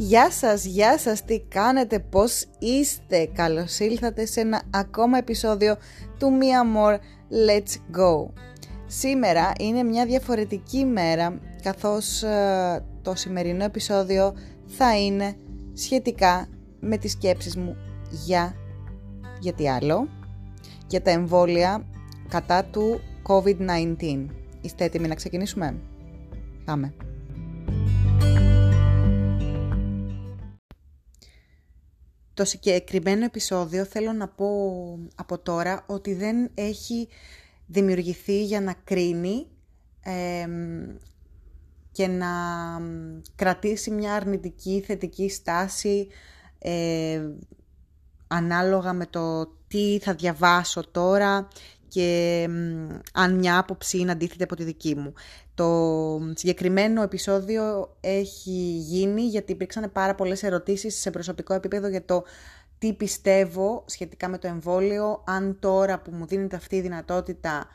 Γεια σας, γεια σας, τι κάνετε, πώς είστε Καλώς ήλθατε σε ένα ακόμα επεισόδιο του Mia More Let's Go Σήμερα είναι μια διαφορετική μέρα καθώς ε, το σημερινό επεισόδιο θα είναι σχετικά με τις σκέψεις μου για, για τι άλλο, για τα εμβόλια κατά του COVID-19. Είστε έτοιμοι να ξεκινήσουμε; Πάμε. Το συγκεκριμένο επεισόδιο θέλω να πω από τώρα ότι δεν έχει δημιουργηθεί για να κρίνει και να κρατήσει μια αρνητική θετική στάση ε, ανάλογα με το τι θα διαβάσω τώρα και αν μια άποψη είναι αντίθετη από τη δική μου. Το συγκεκριμένο επεισόδιο έχει γίνει γιατί υπήρξαν πάρα πολλές ερωτήσεις σε προσωπικό επίπεδο για το τι πιστεύω σχετικά με το εμβόλιο, αν τώρα που μου δίνεται αυτή η δυνατότητα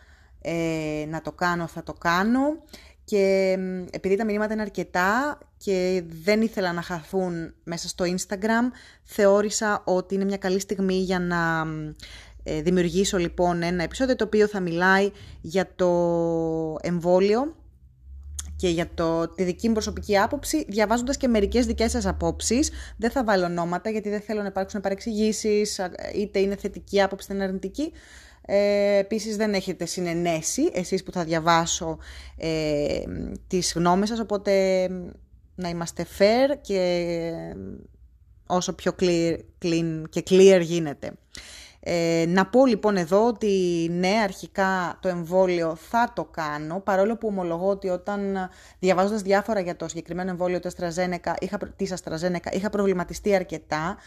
ε, να το κάνω θα το κάνω και επειδή τα μηνύματα είναι αρκετά και δεν ήθελα να χαθούν μέσα στο Instagram, θεώρησα ότι είναι μια καλή στιγμή για να ε, δημιουργήσω λοιπόν ένα επεισόδιο το οποίο θα μιλάει για το εμβόλιο και για το, τη δική μου προσωπική άποψη, διαβάζοντας και μερικές δικές σας απόψεις. Δεν θα βάλω ονόματα γιατί δεν θέλω να υπάρξουν παρεξηγήσεις, είτε είναι θετική άποψη είτε είναι αρνητική. Ε, επίσης δεν έχετε συνενέσει εσείς που θα διαβάσω ε, τις γνώμες σας, οπότε να είμαστε fair και όσο πιο clear, clean και clear γίνεται. Ε, να πω λοιπόν εδώ ότι ναι, αρχικά το εμβόλιο θα το κάνω, παρόλο που ομολογώ ότι όταν διαβάζοντας διάφορα για το συγκεκριμένο εμβόλιο του AstraZeneca, είχα, της AstraZeneca, είχα προβληματιστεί αρκετά.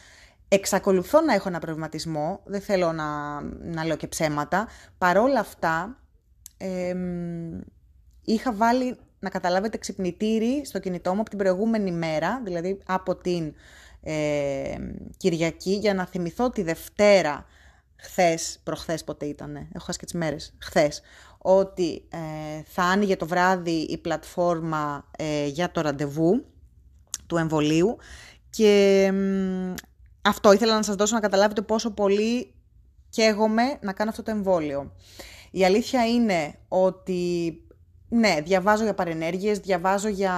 Εξακολουθώ να έχω ένα προβληματισμό, δεν θέλω να, να λέω και ψέματα. Παρόλα αυτά, ε, είχα βάλει, να καταλάβετε, ξυπνητήρι στο κινητό μου από την προηγούμενη μέρα, δηλαδή από την ε, Κυριακή, για να θυμηθώ τη Δευτέρα χθες, προχθές ποτέ ήταν, έχω χάσει και τις μέρες, χθες, ότι ε, θα άνοιγε το βράδυ η πλατφόρμα ε, για το ραντεβού του εμβολίου και αυτό ήθελα να σας δώσω να καταλάβετε πόσο πολύ καίγομαι να κάνω αυτό το εμβόλιο. Η αλήθεια είναι ότι ναι, διαβάζω για παρενέργειες, διαβάζω για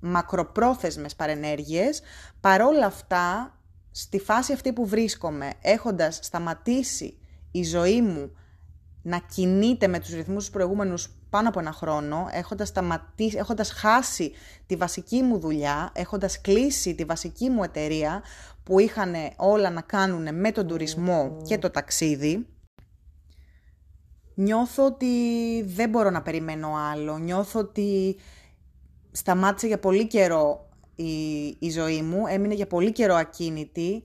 μακροπρόθεσμες παρενέργειες. Παρόλα αυτά στη φάση αυτή που βρίσκομαι, έχοντας σταματήσει η ζωή μου να κινείται με τους ρυθμούς τους προηγούμενους πάνω από ένα χρόνο, έχοντας, σταματήσει, έχοντας χάσει τη βασική μου δουλειά, έχοντας κλείσει τη βασική μου εταιρεία που είχαν όλα να κάνουν με τον τουρισμό και το ταξίδι, νιώθω ότι δεν μπορώ να περιμένω άλλο. Νιώθω ότι σταμάτησε για πολύ καιρό η, η ζωή μου, έμεινε για πολύ καιρό ακίνητη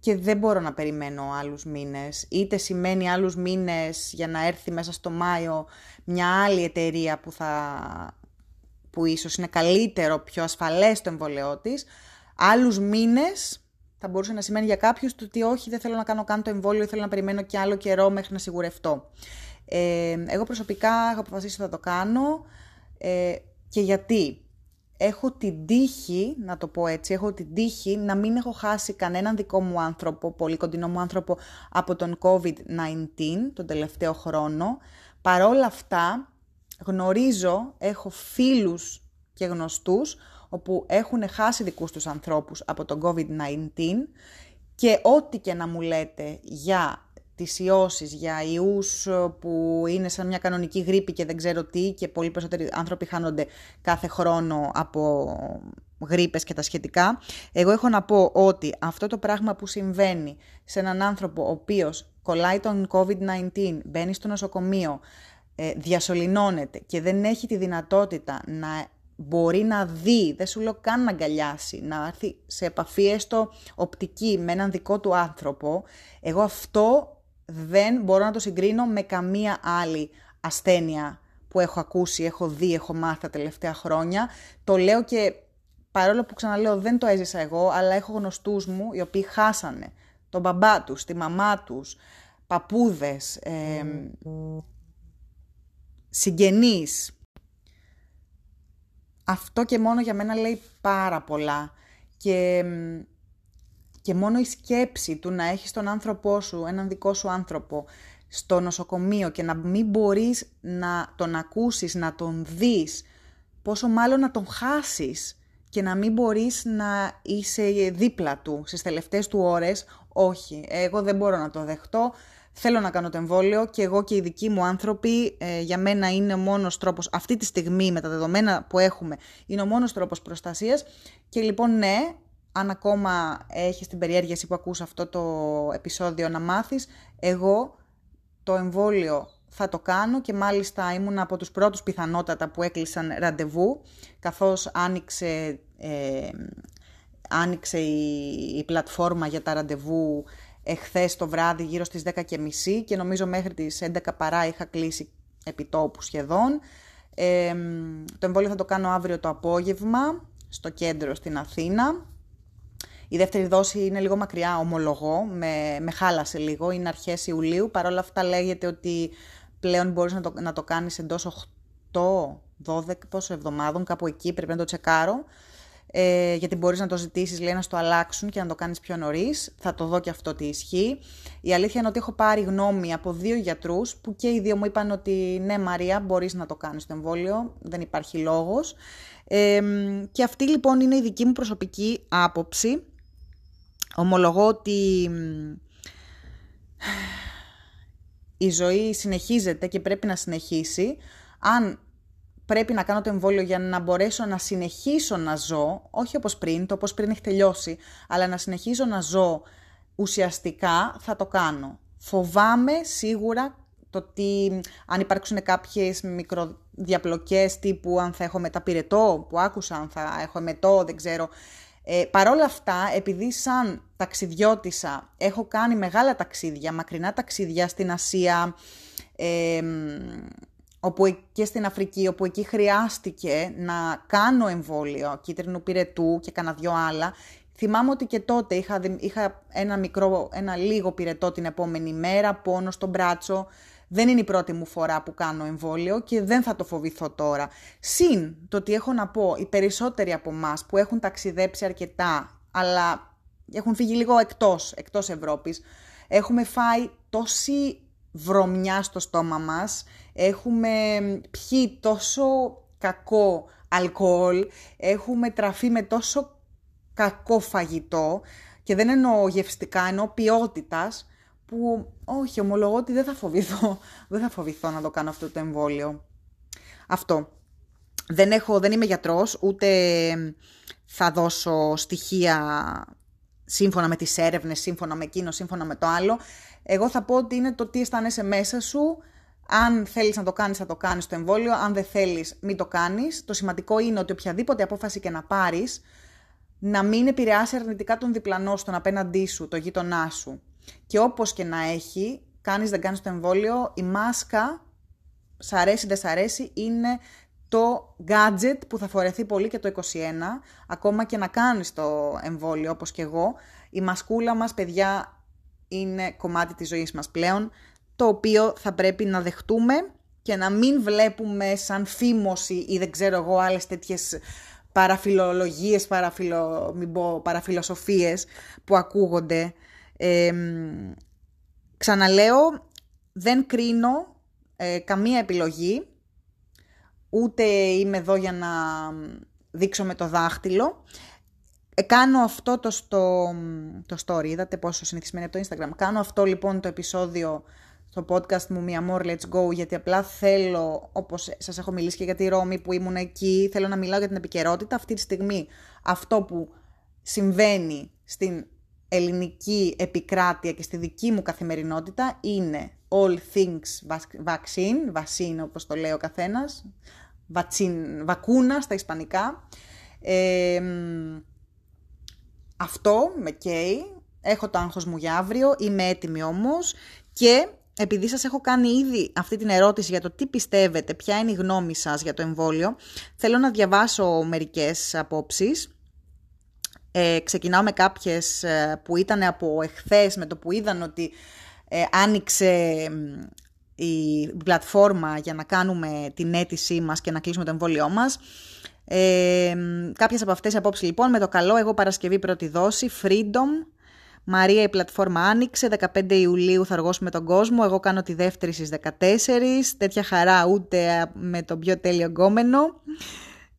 και δεν μπορώ να περιμένω άλλους μήνες. Είτε σημαίνει άλλους μήνες για να έρθει μέσα στο Μάιο μια άλλη εταιρεία που, θα, που ίσως είναι καλύτερο, πιο ασφαλές το εμβολαιό της. Άλλους μήνες θα μπορούσε να σημαίνει για κάποιους το ότι όχι δεν θέλω να κάνω καν το εμβόλιο, θέλω να περιμένω και άλλο καιρό μέχρι να σιγουρευτώ. Ε, εγώ προσωπικά έχω αποφασίσει ότι θα το κάνω. Ε, και γιατί; Έχω την τύχη, να το πω έτσι, έχω την τύχη να μην έχω χάσει κανέναν δικό μου άνθρωπο, πολύ κοντινό μου άνθρωπο από τον COVID-19 τον τελευταίο χρόνο. Παρόλα αυτά γνωρίζω, έχω φίλους και γνωστούς όπου έχουν χάσει δικούς τους ανθρώπους από τον COVID-19 και ό,τι και να μου λέτε για τις ιώσεις, για ιούς ε, που είναι σαν μια κανονική γρήπη και δεν ξέρω τι και πολύ περισσότεροι άνθρωποι χάνονται κάθε χρόνο από γρήπες και τα σχετικά. Εγώ έχω να πω ότι αυτό το πράγμα που συμβαίνει σε έναν άνθρωπο ο οποίος κολλάει τον COVID-19, μπαίνει στο νοσοκομείο, ε, διασωληνώνεται και δεν έχει τη δυνατότητα να μπορεί να δει, δεν σου λέω καν να αγκαλιάσει, να έρθει σε επαφή έστω οπτική με έναν δικό του άνθρωπο, εγώ αυτό δεν μπορώ να το συγκρίνω με καμία άλλη ασθένεια που έχω ακούσει, έχω δει, έχω μάθει τα τελευταία χρόνια. Το λέω και παρόλο που ξαναλέω δεν το έζησα εγώ, αλλά έχω γνωστούς μου οι οποίοι χάσανε τον μπαμπά τους, τη μαμά τους, παππούδες, ε, συγγενείς. αυτό και μόνο για μένα λέει πάρα πολλά. Και, και μόνο η σκέψη του να έχεις τον άνθρωπό σου, έναν δικό σου άνθρωπο, στο νοσοκομείο και να μην μπορείς να τον ακούσεις, να τον δεις, πόσο μάλλον να τον χάσεις και να μην μπορείς να είσαι δίπλα του στις τελευταίες του ώρες, όχι, εγώ δεν μπορώ να το δεχτώ, θέλω να κάνω το εμβόλιο και εγώ και οι δικοί μου άνθρωποι, ε, για μένα είναι ο μόνος τρόπος, αυτή τη στιγμή με τα δεδομένα που έχουμε, είναι ο μόνος τρόπος προστασίας. Και λοιπόν ναι, αν ακόμα έχεις την περιέργεια που ακούς αυτό το επεισόδιο να μάθεις, εγώ το εμβόλιο θα το κάνω και μάλιστα ήμουν από τους πρώτους πιθανότατα που έκλεισαν ραντεβού, καθώς άνοιξε, ε, άνοιξε η, πλατφόρμα για τα ραντεβού εχθές το βράδυ γύρω στις 10.30 και νομίζω μέχρι τις 11 παρά είχα κλείσει επιτόπου σχεδόν. Ε, το εμβόλιο θα το κάνω αύριο το απόγευμα στο κέντρο στην Αθήνα. Η δεύτερη δόση είναι λίγο μακριά, ομολογώ, με, με χάλασε λίγο, είναι αρχές Ιουλίου. Παρ' όλα αυτά λέγεται ότι πλέον μπορείς να το, να το κάνεις εντός 8, 12 πόσο εβδομάδων, κάπου εκεί πρέπει να το τσεκάρω. Ε, γιατί μπορείς να το ζητήσεις, λέει, να στο αλλάξουν και να το κάνεις πιο νωρίς. Θα το δω και αυτό τι ισχύει. Η αλήθεια είναι ότι έχω πάρει γνώμη από δύο γιατρούς που και οι δύο μου είπαν ότι ναι Μαρία μπορείς να το κάνεις το εμβόλιο, δεν υπάρχει λόγος. Ε, και αυτή λοιπόν είναι η δική μου προσωπική άποψη. Ομολογώ ότι η ζωή συνεχίζεται και πρέπει να συνεχίσει. Αν πρέπει να κάνω το εμβόλιο για να μπορέσω να συνεχίσω να ζω, όχι όπως πριν, το όπως πριν έχει τελειώσει, αλλά να συνεχίζω να ζω ουσιαστικά, θα το κάνω. Φοβάμαι σίγουρα το ότι αν υπάρξουν κάποιες μικροδιαπλοκές τύπου αν θα έχω μεταπηρετό που άκουσα, αν θα έχω μετό, δεν ξέρω. Ε, Παρ' όλα αυτά, επειδή σαν ταξιδιώτησα έχω κάνει μεγάλα ταξίδια, μακρινά ταξίδια στην Ασία ε, όπου και στην Αφρική, όπου εκεί χρειάστηκε να κάνω εμβόλιο κίτρινου πυρετού και κάνα δυο άλλα, Θυμάμαι ότι και τότε είχα, είχα ένα, μικρό, ένα λίγο πυρετό την επόμενη μέρα, πόνο στο μπράτσο. Δεν είναι η πρώτη μου φορά που κάνω εμβόλιο και δεν θα το φοβηθώ τώρα. Συν το ότι έχω να πω, οι περισσότεροι από εμάς που έχουν ταξιδέψει αρκετά, αλλά έχουν φύγει λίγο εκτός, εκτός Ευρώπης, έχουμε φάει τόση βρωμιά στο στόμα μας, έχουμε πιει τόσο κακό αλκοόλ, έχουμε τραφεί με τόσο κακό φαγητό και δεν εννοώ γευστικά, εννοώ ποιότητας, που όχι, ομολογώ ότι δεν θα φοβηθώ, δεν θα φοβηθώ να το κάνω αυτό το εμβόλιο. Αυτό. Δεν, έχω, δεν είμαι γιατρός, ούτε θα δώσω στοιχεία σύμφωνα με τις έρευνες, σύμφωνα με εκείνο, σύμφωνα με το άλλο. Εγώ θα πω ότι είναι το τι αισθάνεσαι μέσα σου, αν θέλεις να το κάνεις θα το κάνεις το εμβόλιο, αν δεν θέλεις μην το κάνεις. Το σημαντικό είναι ότι οποιαδήποτε απόφαση και να πάρεις, να μην επηρεάσει αρνητικά τον διπλανό στον απέναντί σου, το γείτονά σου. Και όπως και να έχει, κάνεις δεν κάνεις το εμβόλιο, η μάσκα, σ' αρέσει δεν σ' αρέσει, είναι το gadget που θα φορεθεί πολύ και το 21, ακόμα και να κάνεις το εμβόλιο όπως και εγώ. Η μασκούλα μας, παιδιά, είναι κομμάτι της ζωής μας πλέον, το οποίο θα πρέπει να δεχτούμε και να μην βλέπουμε σαν φήμωση ή δεν ξέρω εγώ άλλες τέτοιες παραφιλολογίες, παραφιλο, μην πω, παραφιλοσοφίες που ακούγονται. Ξαναλέω, δεν κρίνω ε, καμία επιλογή, ούτε είμαι εδώ για να δείξω με το δάχτυλο. Ε, κάνω αυτό το, στο, το story, είδατε πόσο συνηθισμένη από το Instagram. Κάνω αυτό λοιπόν το επεισόδιο στο podcast μου «Mi Amor, Let's Go» γιατί απλά θέλω, όπως σας έχω μιλήσει και για τη Ρώμη που ήμουν εκεί, θέλω να μιλάω για την επικαιρότητα αυτή τη στιγμή. Αυτό που συμβαίνει στην ελληνική επικράτεια και στη δική μου καθημερινότητα είναι all things vaccine, vaccine όπως το λέει ο καθένας, vaccine, βακούνα στα ισπανικά. αυτό με καίει, έχω το άγχος μου για αύριο, είμαι έτοιμη όμως και επειδή σας έχω κάνει ήδη αυτή την ερώτηση για το τι πιστεύετε, ποια είναι η γνώμη σας για το εμβόλιο, θέλω να διαβάσω μερικές απόψεις. Ε, ξεκινάω με κάποιες ε, που ήταν από εχθές, με το που είδαν ότι ε, άνοιξε η πλατφόρμα για να κάνουμε την αίτησή μας και να κλείσουμε το εμβόλιό μας. Ε, κάποιες από αυτές οι απόψεις λοιπόν με το καλό εγώ Παρασκευή πρώτη δόση, Freedom, Μαρία η πλατφόρμα άνοιξε, 15 Ιουλίου θα αργώσουμε τον κόσμο, εγώ κάνω τη δεύτερη στις 14, τέτοια χαρά ούτε με τον πιο τέλειο γκόμενο.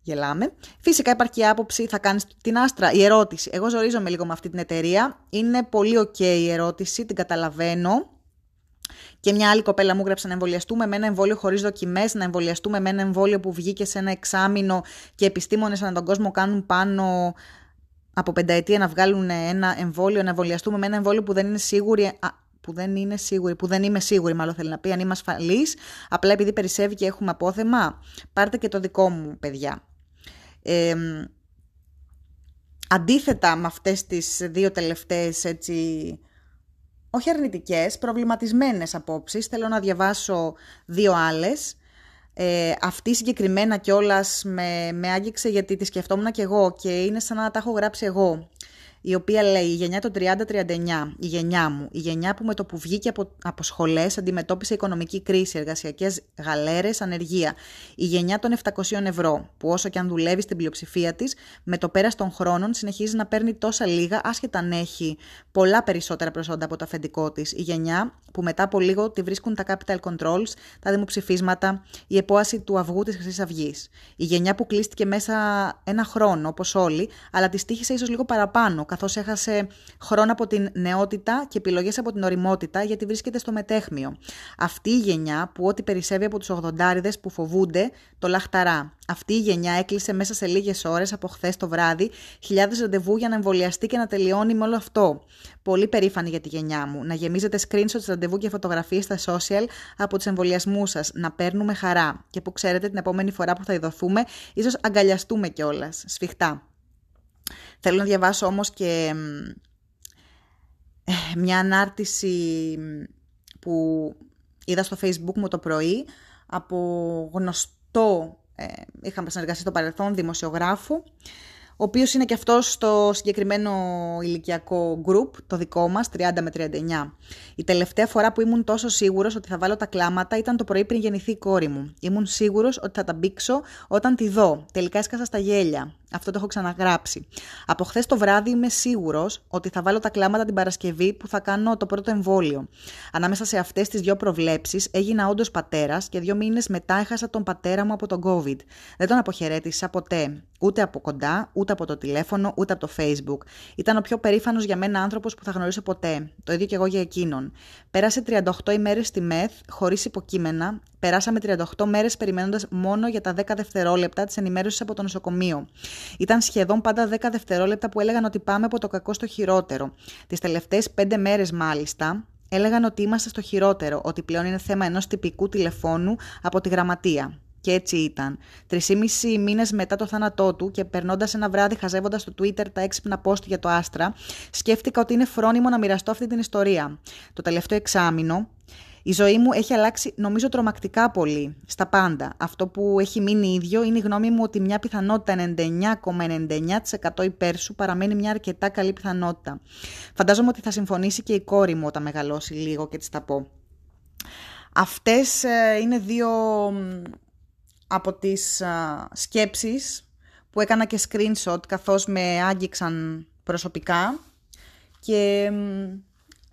Γελάμε. Φυσικά υπάρχει άποψη, θα κάνεις την άστρα. Η ερώτηση. Εγώ ζορίζομαι λίγο με αυτή την εταιρεία. Είναι πολύ ok η ερώτηση, την καταλαβαίνω. Και μια άλλη κοπέλα μου έγραψε να εμβολιαστούμε με ένα εμβόλιο χωρίς δοκιμές, να εμβολιαστούμε με ένα εμβόλιο που βγήκε σε ένα εξάμεινο και επιστήμονες ανά τον κόσμο κάνουν πάνω από πενταετία να βγάλουν ένα εμβόλιο, να εμβολιαστούμε με ένα εμβόλιο που δεν είναι σίγουροι, που δεν είναι σίγουρη, που δεν είμαι σίγουρη, μάλλον θέλει να πει, αν είμαι ασφαλής, απλά επειδή περισσεύει και έχουμε απόθεμα, πάρτε και το δικό μου, παιδιά. Ε, αντίθετα με αυτές τις δύο τελευταίες έτσι, όχι αρνητικές, προβληματισμένες απόψεις, θέλω να διαβάσω δύο άλλες. Ε, αυτή συγκεκριμένα κιόλας με, με άγγιξε γιατί τη σκεφτόμουν κι εγώ και είναι σαν να τα έχω γράψει εγώ η οποία λέει η γενιά των 30-39, η γενιά μου, η γενιά που με το που βγήκε από, από σχολές αντιμετώπισε οικονομική κρίση, εργασιακές γαλέρες, ανεργία. Η γενιά των 700 ευρώ, που όσο και αν δουλεύει στην πλειοψηφία της, με το πέρας των χρόνων συνεχίζει να παίρνει τόσα λίγα, άσχετα αν έχει πολλά περισσότερα προσόντα από το αφεντικό της. Η γενιά που μετά από λίγο τη βρίσκουν τα capital controls, τα δημοψηφίσματα, η επόαση του αυγού της Χρυσής Αυγής. Η γενιά που κλείστηκε μέσα ένα χρόνο, όπως όλοι, αλλά τη τύχησε ίσως λίγο παραπάνω, καθώς έχασε χρόνο από την νεότητα και επιλογές από την οριμότητα, γιατί βρίσκεται στο μετέχμιο. Αυτή η γενιά που ό,τι περισσεύει από τους 80 που φοβούνται, το λαχταρά. Αυτή η γενιά έκλεισε μέσα σε λίγες ώρες από χθες το βράδυ χιλιάδες ραντεβού για να εμβολιαστεί και να τελειώνει με όλο αυτό. Πολύ περήφανη για τη γενιά μου. Να γεμίζετε screenshots ραντεβού και φωτογραφίες στα social από τους εμβολιασμούς σας. Να παίρνουμε χαρά. Και που ξέρετε, την επόμενη φορά που θα ειδωθούμε, ίσως αγκαλιαστούμε κιόλας. Σφιχτά. Θέλω να διαβάσω όμως και ε, μια ανάρτηση που είδα στο facebook μου το πρωί από γνωστό, ε, είχαμε συνεργαστεί στο παρελθόν, δημοσιογράφο, ο οποίος είναι και αυτός στο συγκεκριμένο ηλικιακό group, το δικό μας, 30 με 39. Η τελευταία φορά που ήμουν τόσο σίγουρος ότι θα βάλω τα κλάματα ήταν το πρωί πριν γεννηθεί η κόρη μου. Ήμουν σίγουρος ότι θα τα μπήξω όταν τη δω. Τελικά έσκασα στα γέλια. Αυτό το έχω ξαναγράψει. Από χθες το βράδυ είμαι σίγουρος ότι θα βάλω τα κλάματα την Παρασκευή που θα κάνω το πρώτο εμβόλιο. Ανάμεσα σε αυτές τις δύο προβλέψεις έγινα όντως πατέρας και δύο μήνες μετά έχασα τον πατέρα μου από τον COVID. Δεν τον αποχαιρέτησα ποτέ. Ούτε από κοντά, ούτε από το τηλέφωνο, ούτε από το Facebook. Ήταν ο πιο περήφανος για μένα άνθρωπος που θα γνωρίσω ποτέ. Το ίδιο και εγώ για εκείνον. Πέρασε 38 ημέρες στη ΜΕΘ, χωρίς υποκείμενα. Περάσαμε 38 μέρες περιμένοντας μόνο για τα 10 δευτερόλεπτα της ενημέρωσης από το νοσοκομείο. Ήταν σχεδόν πάντα 10 δευτερόλεπτα που έλεγαν ότι πάμε από το κακό στο χειρότερο. Τις τελευταίες 5 μέρες μάλιστα, έλεγαν ότι είμαστε στο χειρότερο, ότι πλέον είναι θέμα ενός τυπικού τηλεφώνου από τη γραμματεία. Και έτσι ήταν. Τρεις μήνες μετά το θάνατό του και περνώντας ένα βράδυ χαζεύοντας στο Twitter τα έξυπνα post για το Άστρα, σκέφτηκα ότι είναι φρόνιμο να μοιραστώ αυτή την ιστορία. Το τελευταίο εξάμεινο, η ζωή μου έχει αλλάξει νομίζω τρομακτικά πολύ στα πάντα. Αυτό που έχει μείνει ίδιο είναι η γνώμη μου ότι μια πιθανότητα 99,99% υπέρ σου παραμένει μια αρκετά καλή πιθανότητα. Φαντάζομαι ότι θα συμφωνήσει και η κόρη μου όταν μεγαλώσει λίγο και της τα πω. Αυτές ε, είναι δύο από τις σκέψεις που έκανα και screenshot καθώς με άγγιξαν προσωπικά και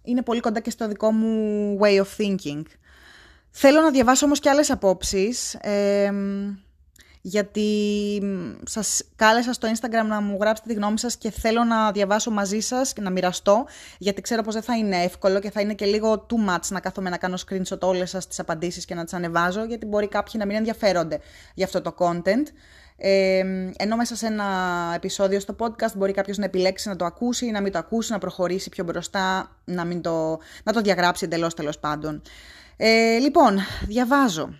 είναι πολύ κοντά και στο δικό μου way of thinking. Θέλω να διαβάσω όμως και άλλες απόψεις, γιατί σας κάλεσα στο Instagram να μου γράψετε τη γνώμη σας και θέλω να διαβάσω μαζί σας και να μοιραστώ, γιατί ξέρω πως δεν θα είναι εύκολο και θα είναι και λίγο too much να κάθομαι να κάνω screenshot όλες σας τις απαντήσεις και να τις ανεβάζω, γιατί μπορεί κάποιοι να μην ενδιαφέρονται για αυτό το content. Ε, ενώ μέσα σε ένα επεισόδιο στο podcast μπορεί κάποιος να επιλέξει να το ακούσει ή να μην το ακούσει, να προχωρήσει πιο μπροστά, να, μην το, να το διαγράψει εντελώς τέλος πάντων. Ε, λοιπόν, διαβάζω.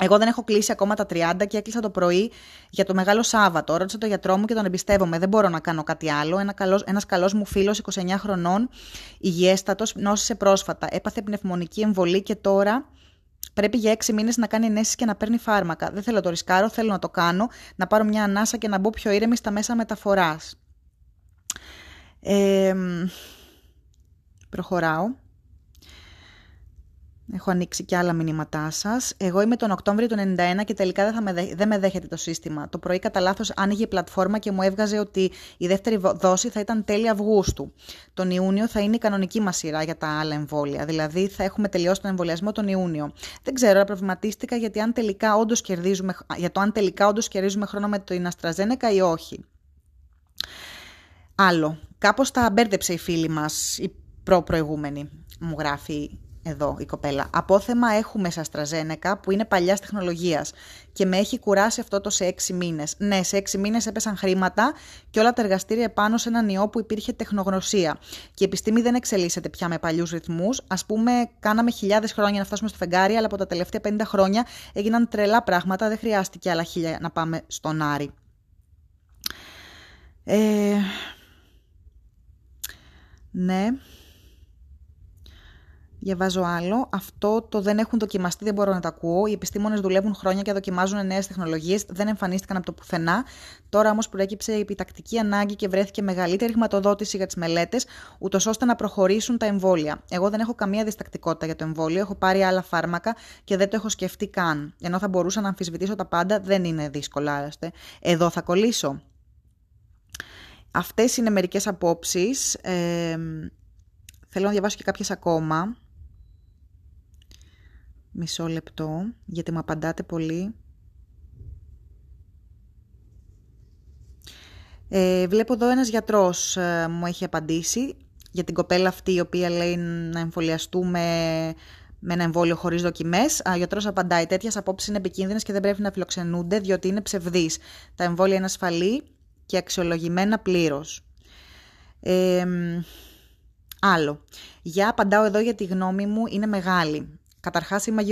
Εγώ δεν έχω κλείσει ακόμα τα 30 και έκλεισα το πρωί για το Μεγάλο Σάββατο. Ρώτησα τον γιατρό μου και τον εμπιστεύομαι. Δεν μπορώ να κάνω κάτι άλλο. Ένα καλός, ένας καλός μου φίλος, 29 χρονών, υγιέστατος, νόσησε πρόσφατα. Έπαθε πνευμονική εμβολή και τώρα Πρέπει για έξι μήνες να κάνει ενέσεις και να παίρνει φάρμακα. Δεν θέλω να το ρισκάρω, θέλω να το κάνω, να πάρω μια ανάσα και να μπω πιο ήρεμη στα μέσα μεταφοράς. Ε, προχωράω. Έχω ανοίξει και άλλα μηνύματά σας. Εγώ είμαι τον Οκτώβριο του 91 και τελικά δεν, θα με, δεν με δέχεται το σύστημα. Το πρωί κατά λάθος άνοιγε η πλατφόρμα και μου έβγαζε ότι η δεύτερη δόση θα ήταν τέλη Αυγούστου. Τον Ιούνιο θα είναι η κανονική μας σειρά για τα άλλα εμβόλια. Δηλαδή θα έχουμε τελειώσει τον εμβολιασμό τον Ιούνιο. Δεν ξέρω, αλλά προβληματίστηκα γιατί αν τελικά όντως κερδίζουμε, για το αν τελικά όντως κερδίζουμε χρόνο με την Αστραζένεκα ή όχι. Άλλο. Κάπως τα μπέρδεψε η φίλη μας, η προ-προηγούμενη, μου γράφει εδώ η κοπέλα. Απόθεμα έχουμε σε Αστραζένεκα που είναι παλιάς τεχνολογίας και με έχει κουράσει αυτό το σε έξι μήνες. Ναι, σε έξι μήνες έπεσαν χρήματα και όλα τα εργαστήρια επάνω σε έναν ιό που υπήρχε τεχνογνωσία. Και η επιστήμη δεν εξελίσσεται πια με παλιούς ρυθμούς. Α πούμε, κάναμε χιλιάδες χρόνια να φτάσουμε στο φεγγάρι, αλλά από τα τελευταία 50 χρόνια έγιναν τρελά πράγματα. Δεν χρειάστηκε άλλα χίλια να πάμε στον Άρη. Ε... Ναι. Διαβάζω άλλο. Αυτό το δεν έχουν δοκιμαστεί, δεν μπορώ να το ακούω. Οι επιστήμονες δουλεύουν χρόνια και δοκιμάζουν νέες τεχνολογίες. Δεν εμφανίστηκαν από το πουθενά. Τώρα όμως προέκυψε η επιτακτική ανάγκη και βρέθηκε μεγαλύτερη χρηματοδότηση για τις μελέτες, ούτως ώστε να προχωρήσουν τα εμβόλια. Εγώ δεν έχω καμία διστακτικότητα για το εμβόλιο. Έχω πάρει άλλα φάρμακα και δεν το έχω σκεφτεί καν. Ενώ θα μπορούσα να αμφισβητήσω τα πάντα, δεν είναι δύσκολο άλλωστε. Εδώ θα κολλήσω. Αυτές είναι μερικές απόψεις. Ε, θέλω να διαβάσω και κάποιες ακόμα. Μισό λεπτό, γιατί μου απαντάτε πολύ. Ε, βλέπω εδώ ένας γιατρός ε, μου έχει απαντήσει για την κοπέλα αυτή η οποία λέει να εμβολιαστούμε με ένα εμβόλιο χωρίς δοκιμές. Ο γιατρός απαντάει τέτοιες απόψεις είναι επικίνδυνες και δεν πρέπει να φιλοξενούνται διότι είναι ψευδείς. Τα εμβόλια είναι ασφαλή και αξιολογημένα πλήρως. Ε, άλλο. Για απαντάω εδώ για τη γνώμη μου είναι μεγάλη. Καταρχάς, είμαι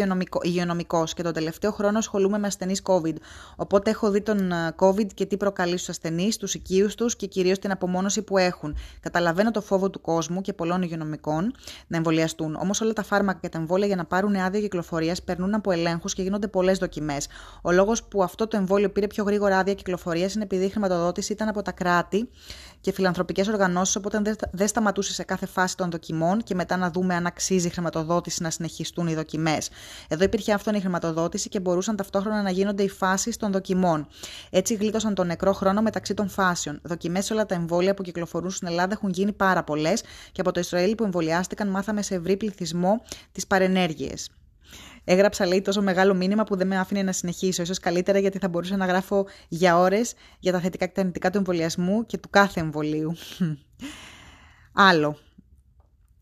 υγειονομικός και τον τελευταίο χρόνο ασχολούμαι με ασθενείς COVID. Οπότε έχω δει τον ε, COVID και τι προκαλεί στους ασθενείς, στου οικείους τους και κυρίως την απομόνωση που έχουν. Καταλαβαίνω το φόβο του κόσμου και πολλών υγειονομικών να εμβολιαστούν. Όμως όλα τα φάρμακα και τα εμβόλια για να πάρουν άδεια κυκλοφορίας περνούν από ελέγχους και γίνονται πολλές δοκιμές. Ο λόγος που αυτό το εμβόλιο πήρε πιο γρήγορα άδεια κυκλοφορίας είναι επειδή η χρηματοδότηση ήταν από τα κράτη και φιλανθρωπικές οργανώσεις, οπότε δεν σταματούσε σε κάθε φάση των δοκιμών και μετά να δούμε αν αξίζει η χρηματοδότηση να συνεχιστούν οι δοκιμές. Εδώ υπήρχε αυτόν χρηματοδότηση και μπορούσαν ταυτόχρονα να γίνονται οι φάσεις των δοκιμών. Έτσι γλίτωσαν τον νεκρό χρόνο μεταξύ των φάσεων. Δοκιμές σε όλα τα εμβόλια που κυκλοφορούν στην Ελλάδα έχουν γίνει πάρα πολλές και από το Ισραήλ που εμβολιάστηκαν μάθαμε σε ευρύ πληθυσμό τις παρενέργειες. Έγραψα, λέει, τόσο μεγάλο μήνυμα που δεν με άφηνε να συνεχίσω. Ίσως καλύτερα γιατί θα μπορούσα να γράφω για ώρες για τα θετικά και τα αρνητικά του εμβολιασμού και του κάθε εμβολίου. Άλλο.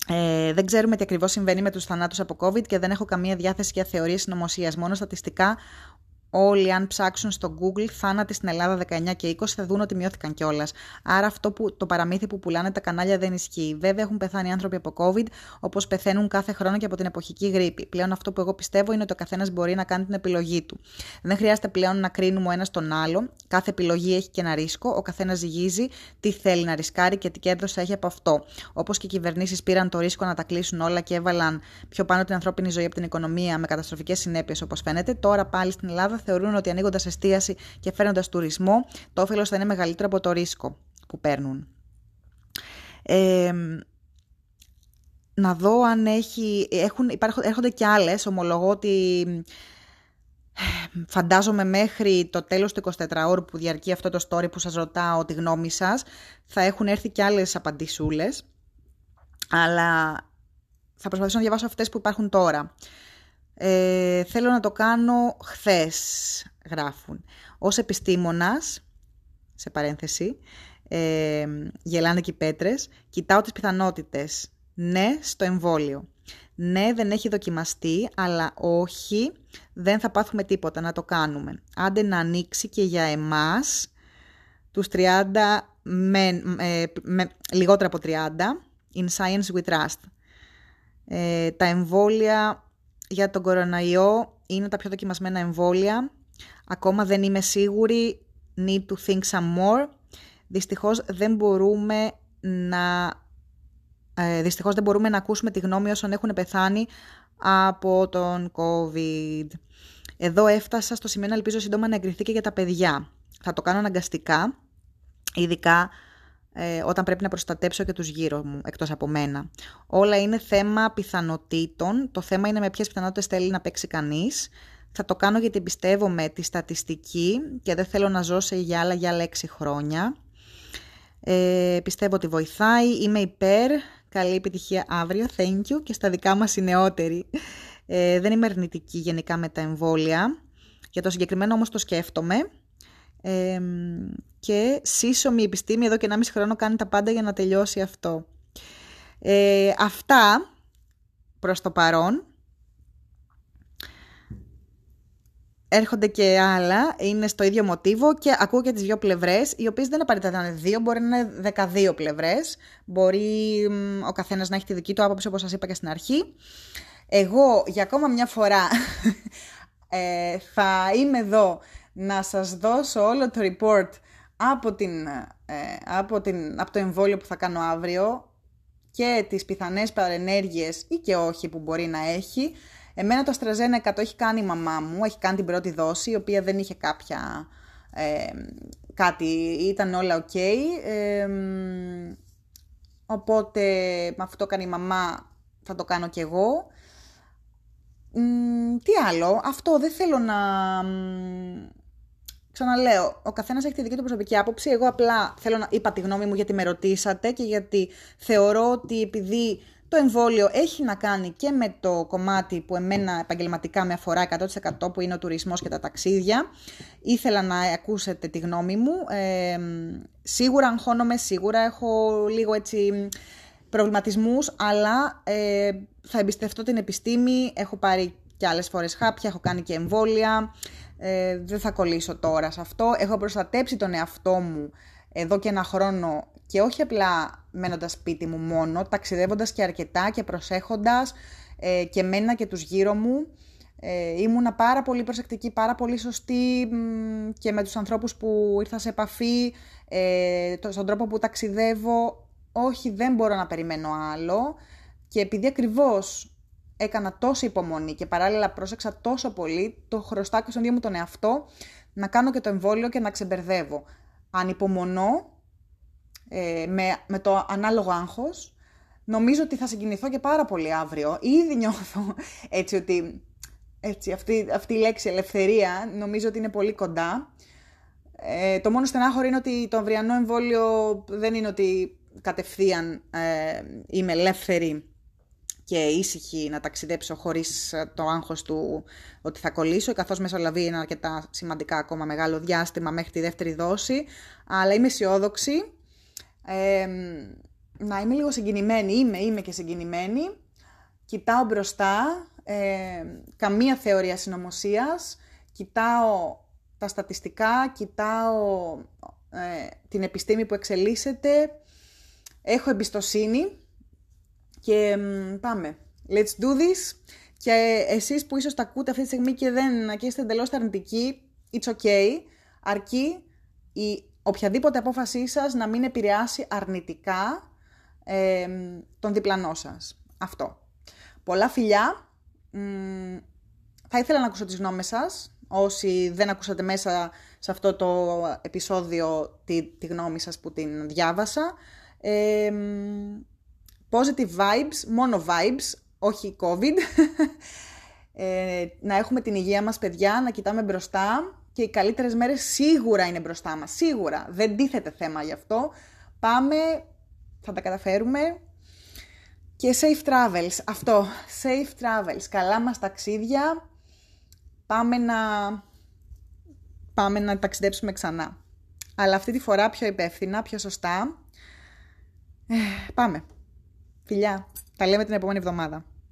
Ε, δεν ξέρουμε τι ακριβώς συμβαίνει με τους θανάτους από COVID και δεν έχω καμία διάθεση για θεωρίες συνωμοσία. Μόνο στατιστικά Όλοι, αν ψάξουν στο Google, θάνατοι στην Ελλάδα 19 και 20 θα δουν ότι μειώθηκαν κιόλας. Άρα αυτό που, το παραμύθι που πουλάνε τα κανάλια δεν ισχύει. Βέβαια, έχουν πεθάνει άνθρωποι από COVID, όπως πεθαίνουν κάθε χρόνο και από την εποχική γρήπη. Πλέον αυτό που εγώ πιστεύω είναι ότι ο καθένας μπορεί να κάνει την επιλογή του. Δεν χρειάζεται πλέον να κρίνουμε ο ένας τον άλλο. Κάθε επιλογή έχει και ένα ρίσκο. Ο καθένας ζυγίζει τι θέλει να ρισκάρει και τι κέρδος θα έχει από αυτό. Όπως και οι κυβερνήσεις πήραν το ρίσκο να τα κλείσουν όλα και έβαλαν πιο πάνω την ανθρώπινη ζωή από την οικονομία με καταστροφικές συνέπειες όπως φαίνεται, τώρα πάλι στην Ελλάδα θεωρούν ότι ανοίγοντας εστίαση και φέρνοντα τουρισμό, το όφελος θα είναι μεγαλύτερο από το ρίσκο που παίρνουν. Ε, να δω αν έχει, έχουν, υπάρχουν, έρχονται και άλλες, ομολογώ ότι φαντάζομαι μέχρι το τέλος του 24 ώρου που διαρκεί αυτό το story που σας ρωτάω τη γνώμη σας, θα έχουν έρθει και άλλες απαντησούλες, αλλά θα προσπαθήσω να διαβάσω αυτές που υπάρχουν τώρα. Ε, θέλω να το κάνω χθες, γράφουν. Ως επιστήμονας, σε παρένθεση, ε, γελάνε και οι πέτρες, κοιτάω τις πιθανότητες. Ναι, στο εμβόλιο. Ναι, δεν έχει δοκιμαστεί, αλλά όχι, δεν θα πάθουμε τίποτα, να το κάνουμε. Άντε να ανοίξει και για εμάς, τους 30, με, ε, με, λιγότερα από 30, in science we trust. Ε, τα εμβόλια για τον κοροναϊό είναι τα πιο δοκιμασμένα εμβόλια. Ακόμα δεν είμαι σίγουρη. Need to think some more. Δυστυχώς δεν μπορούμε να... Ε, δυστυχώς δεν μπορούμε να ακούσουμε τη γνώμη όσων έχουν πεθάνει από τον COVID. Εδώ έφτασα στο σημείο να ελπίζω σύντομα να εγκριθεί και για τα παιδιά. Θα το κάνω αναγκαστικά, ειδικά ε, όταν πρέπει να προστατέψω και τους γύρω μου, εκτός από μένα. Όλα είναι θέμα πιθανότητων, το θέμα είναι με ποιες πιθανότητες θέλει να παίξει κανείς. Θα το κάνω γιατί πιστεύω με τη στατιστική και δεν θέλω να ζω σε για άλλα για άλλα έξι χρόνια. Ε, πιστεύω ότι βοηθάει, είμαι υπέρ, καλή επιτυχία αύριο, thank you και στα δικά μας οι νεότεροι. Ε, δεν είμαι αρνητική γενικά με τα εμβόλια, για το συγκεκριμένο όμως το σκέφτομαι. Ε, και σύσσωμη επιστήμη εδώ και 1,5 χρόνο κάνει τα πάντα για να τελειώσει αυτό. Ε, αυτά προς το παρόν. Έρχονται και άλλα, είναι στο ίδιο μοτίβο και ακούω και τις δύο πλευρές, οι οποίες δεν απαραίτητα να είναι δύο, μπορεί να είναι δεκαδύο πλευρές. Μπορεί ο καθένας να έχει τη δική του άποψη όπως σας είπα και στην αρχή. Εγώ για ακόμα μια φορά ε, θα είμαι εδώ να σας δώσω όλο το report από, την, ε, από, την, από το εμβόλιο που θα κάνω αύριο και τις πιθανές παρενέργειες ή και όχι που μπορεί να έχει. Εμένα το AstraZeneca το έχει κάνει η μαμά μου, έχει κάνει την πρώτη δόση, η οποία δεν είχε κάποια... Ε, κάτι, ήταν όλα ok. Ε, οπότε με αυτό κάνει η μαμά, θα το κάνω κι εγώ. τι άλλο, αυτό δεν θέλω να Ξαναλέω, ο καθένας έχει τη δική του προσωπική άποψη. Εγώ απλά θέλω να είπα τη γνώμη μου γιατί με ρωτήσατε και γιατί θεωρώ ότι επειδή το εμβόλιο έχει να κάνει και με το κομμάτι που εμένα επαγγελματικά με αφορά 100% που είναι ο τουρισμός και τα ταξίδια. Ήθελα να ακούσετε τη γνώμη μου. Ε, σίγουρα αγχώνομαι, σίγουρα έχω λίγο έτσι προβληματισμούς, αλλά ε, θα εμπιστευτώ την επιστήμη. Έχω πάρει και άλλες φορές χάπια, έχω κάνει και εμβόλια ε, δεν θα κολλήσω τώρα σε αυτό. Έχω προστατέψει τον εαυτό μου εδώ και ένα χρόνο και όχι απλά μένοντας σπίτι μου μόνο, ταξιδεύοντας και αρκετά και προσέχοντας ε, και μένα και τους γύρω μου. Ε, ήμουνα πάρα πολύ προσεκτική, πάρα πολύ σωστή και με τους ανθρώπους που ήρθα σε επαφή, ε, στον τρόπο που ταξιδεύω. Όχι, δεν μπορώ να περιμένω άλλο. Και επειδή ακριβώς έκανα τόση υπομονή και παράλληλα πρόσεξα τόσο πολύ, το χρωστάω και στον ίδιο μου τον εαυτό, να κάνω και το εμβόλιο και να ξεμπερδεύω. Αν υπομονώ ε, με, με το ανάλογο άγχος, νομίζω ότι θα συγκινηθώ και πάρα πολύ αύριο. Ήδη νιώθω έτσι ότι έτσι, αυτή, αυτή η λέξη ελευθερία νομίζω ότι είναι πολύ κοντά. Ε, το μόνο στενάχωρο είναι ότι το αυριανό εμβόλιο δεν είναι ότι κατευθείαν ε, είμαι ελεύθερη και ήσυχη να ταξιδέψω χωρίς ε, το άγχος του ότι θα κολλήσω, καθώς μεσολαβεί ένα αρκετά σημαντικά ακόμα μεγάλο διάστημα μέχρι τη δεύτερη δόση, αλλά είμαι αισιόδοξη. Ε, να είμαι λίγο συγκινημένη, είμαι, είμαι και συγκινημένη. Κοιτάω μπροστά, ε, καμία θεωρία συνωμοσίας, κοιτάω τα στατιστικά, κοιτάω ε, την επιστήμη που εξελίσσεται, έχω εμπιστοσύνη και πάμε. Let's do this. Και εσείς που ίσως τα ακούτε αυτή τη στιγμή και δεν και είστε εντελώς αρνητικοί, it's okay. Αρκεί η οποιαδήποτε απόφασή σας να μην επηρεάσει αρνητικά ε, τον διπλανό σας. Αυτό. Πολλά φιλιά. θα ήθελα να ακούσω τις γνώμες σας. Όσοι δεν ακούσατε μέσα σε αυτό το επεισόδιο τη, τη γνώμη σας που την διάβασα. Ε, Positive vibes, μόνο vibes, όχι COVID. ε, να έχουμε την υγεία μας, παιδιά, να κοιτάμε μπροστά και οι καλύτερες μέρες σίγουρα είναι μπροστά μας. Σίγουρα. Δεν τίθεται θέμα γι' αυτό. Πάμε, θα τα καταφέρουμε. Και safe travels. Αυτό. Safe travels. Καλά μας ταξίδια. Πάμε να... Πάμε να ταξιδέψουμε ξανά. Αλλά αυτή τη φορά πιο υπεύθυνα, πιο σωστά. Ε, πάμε. Φιλιά, τα λέμε την επόμενη εβδομάδα.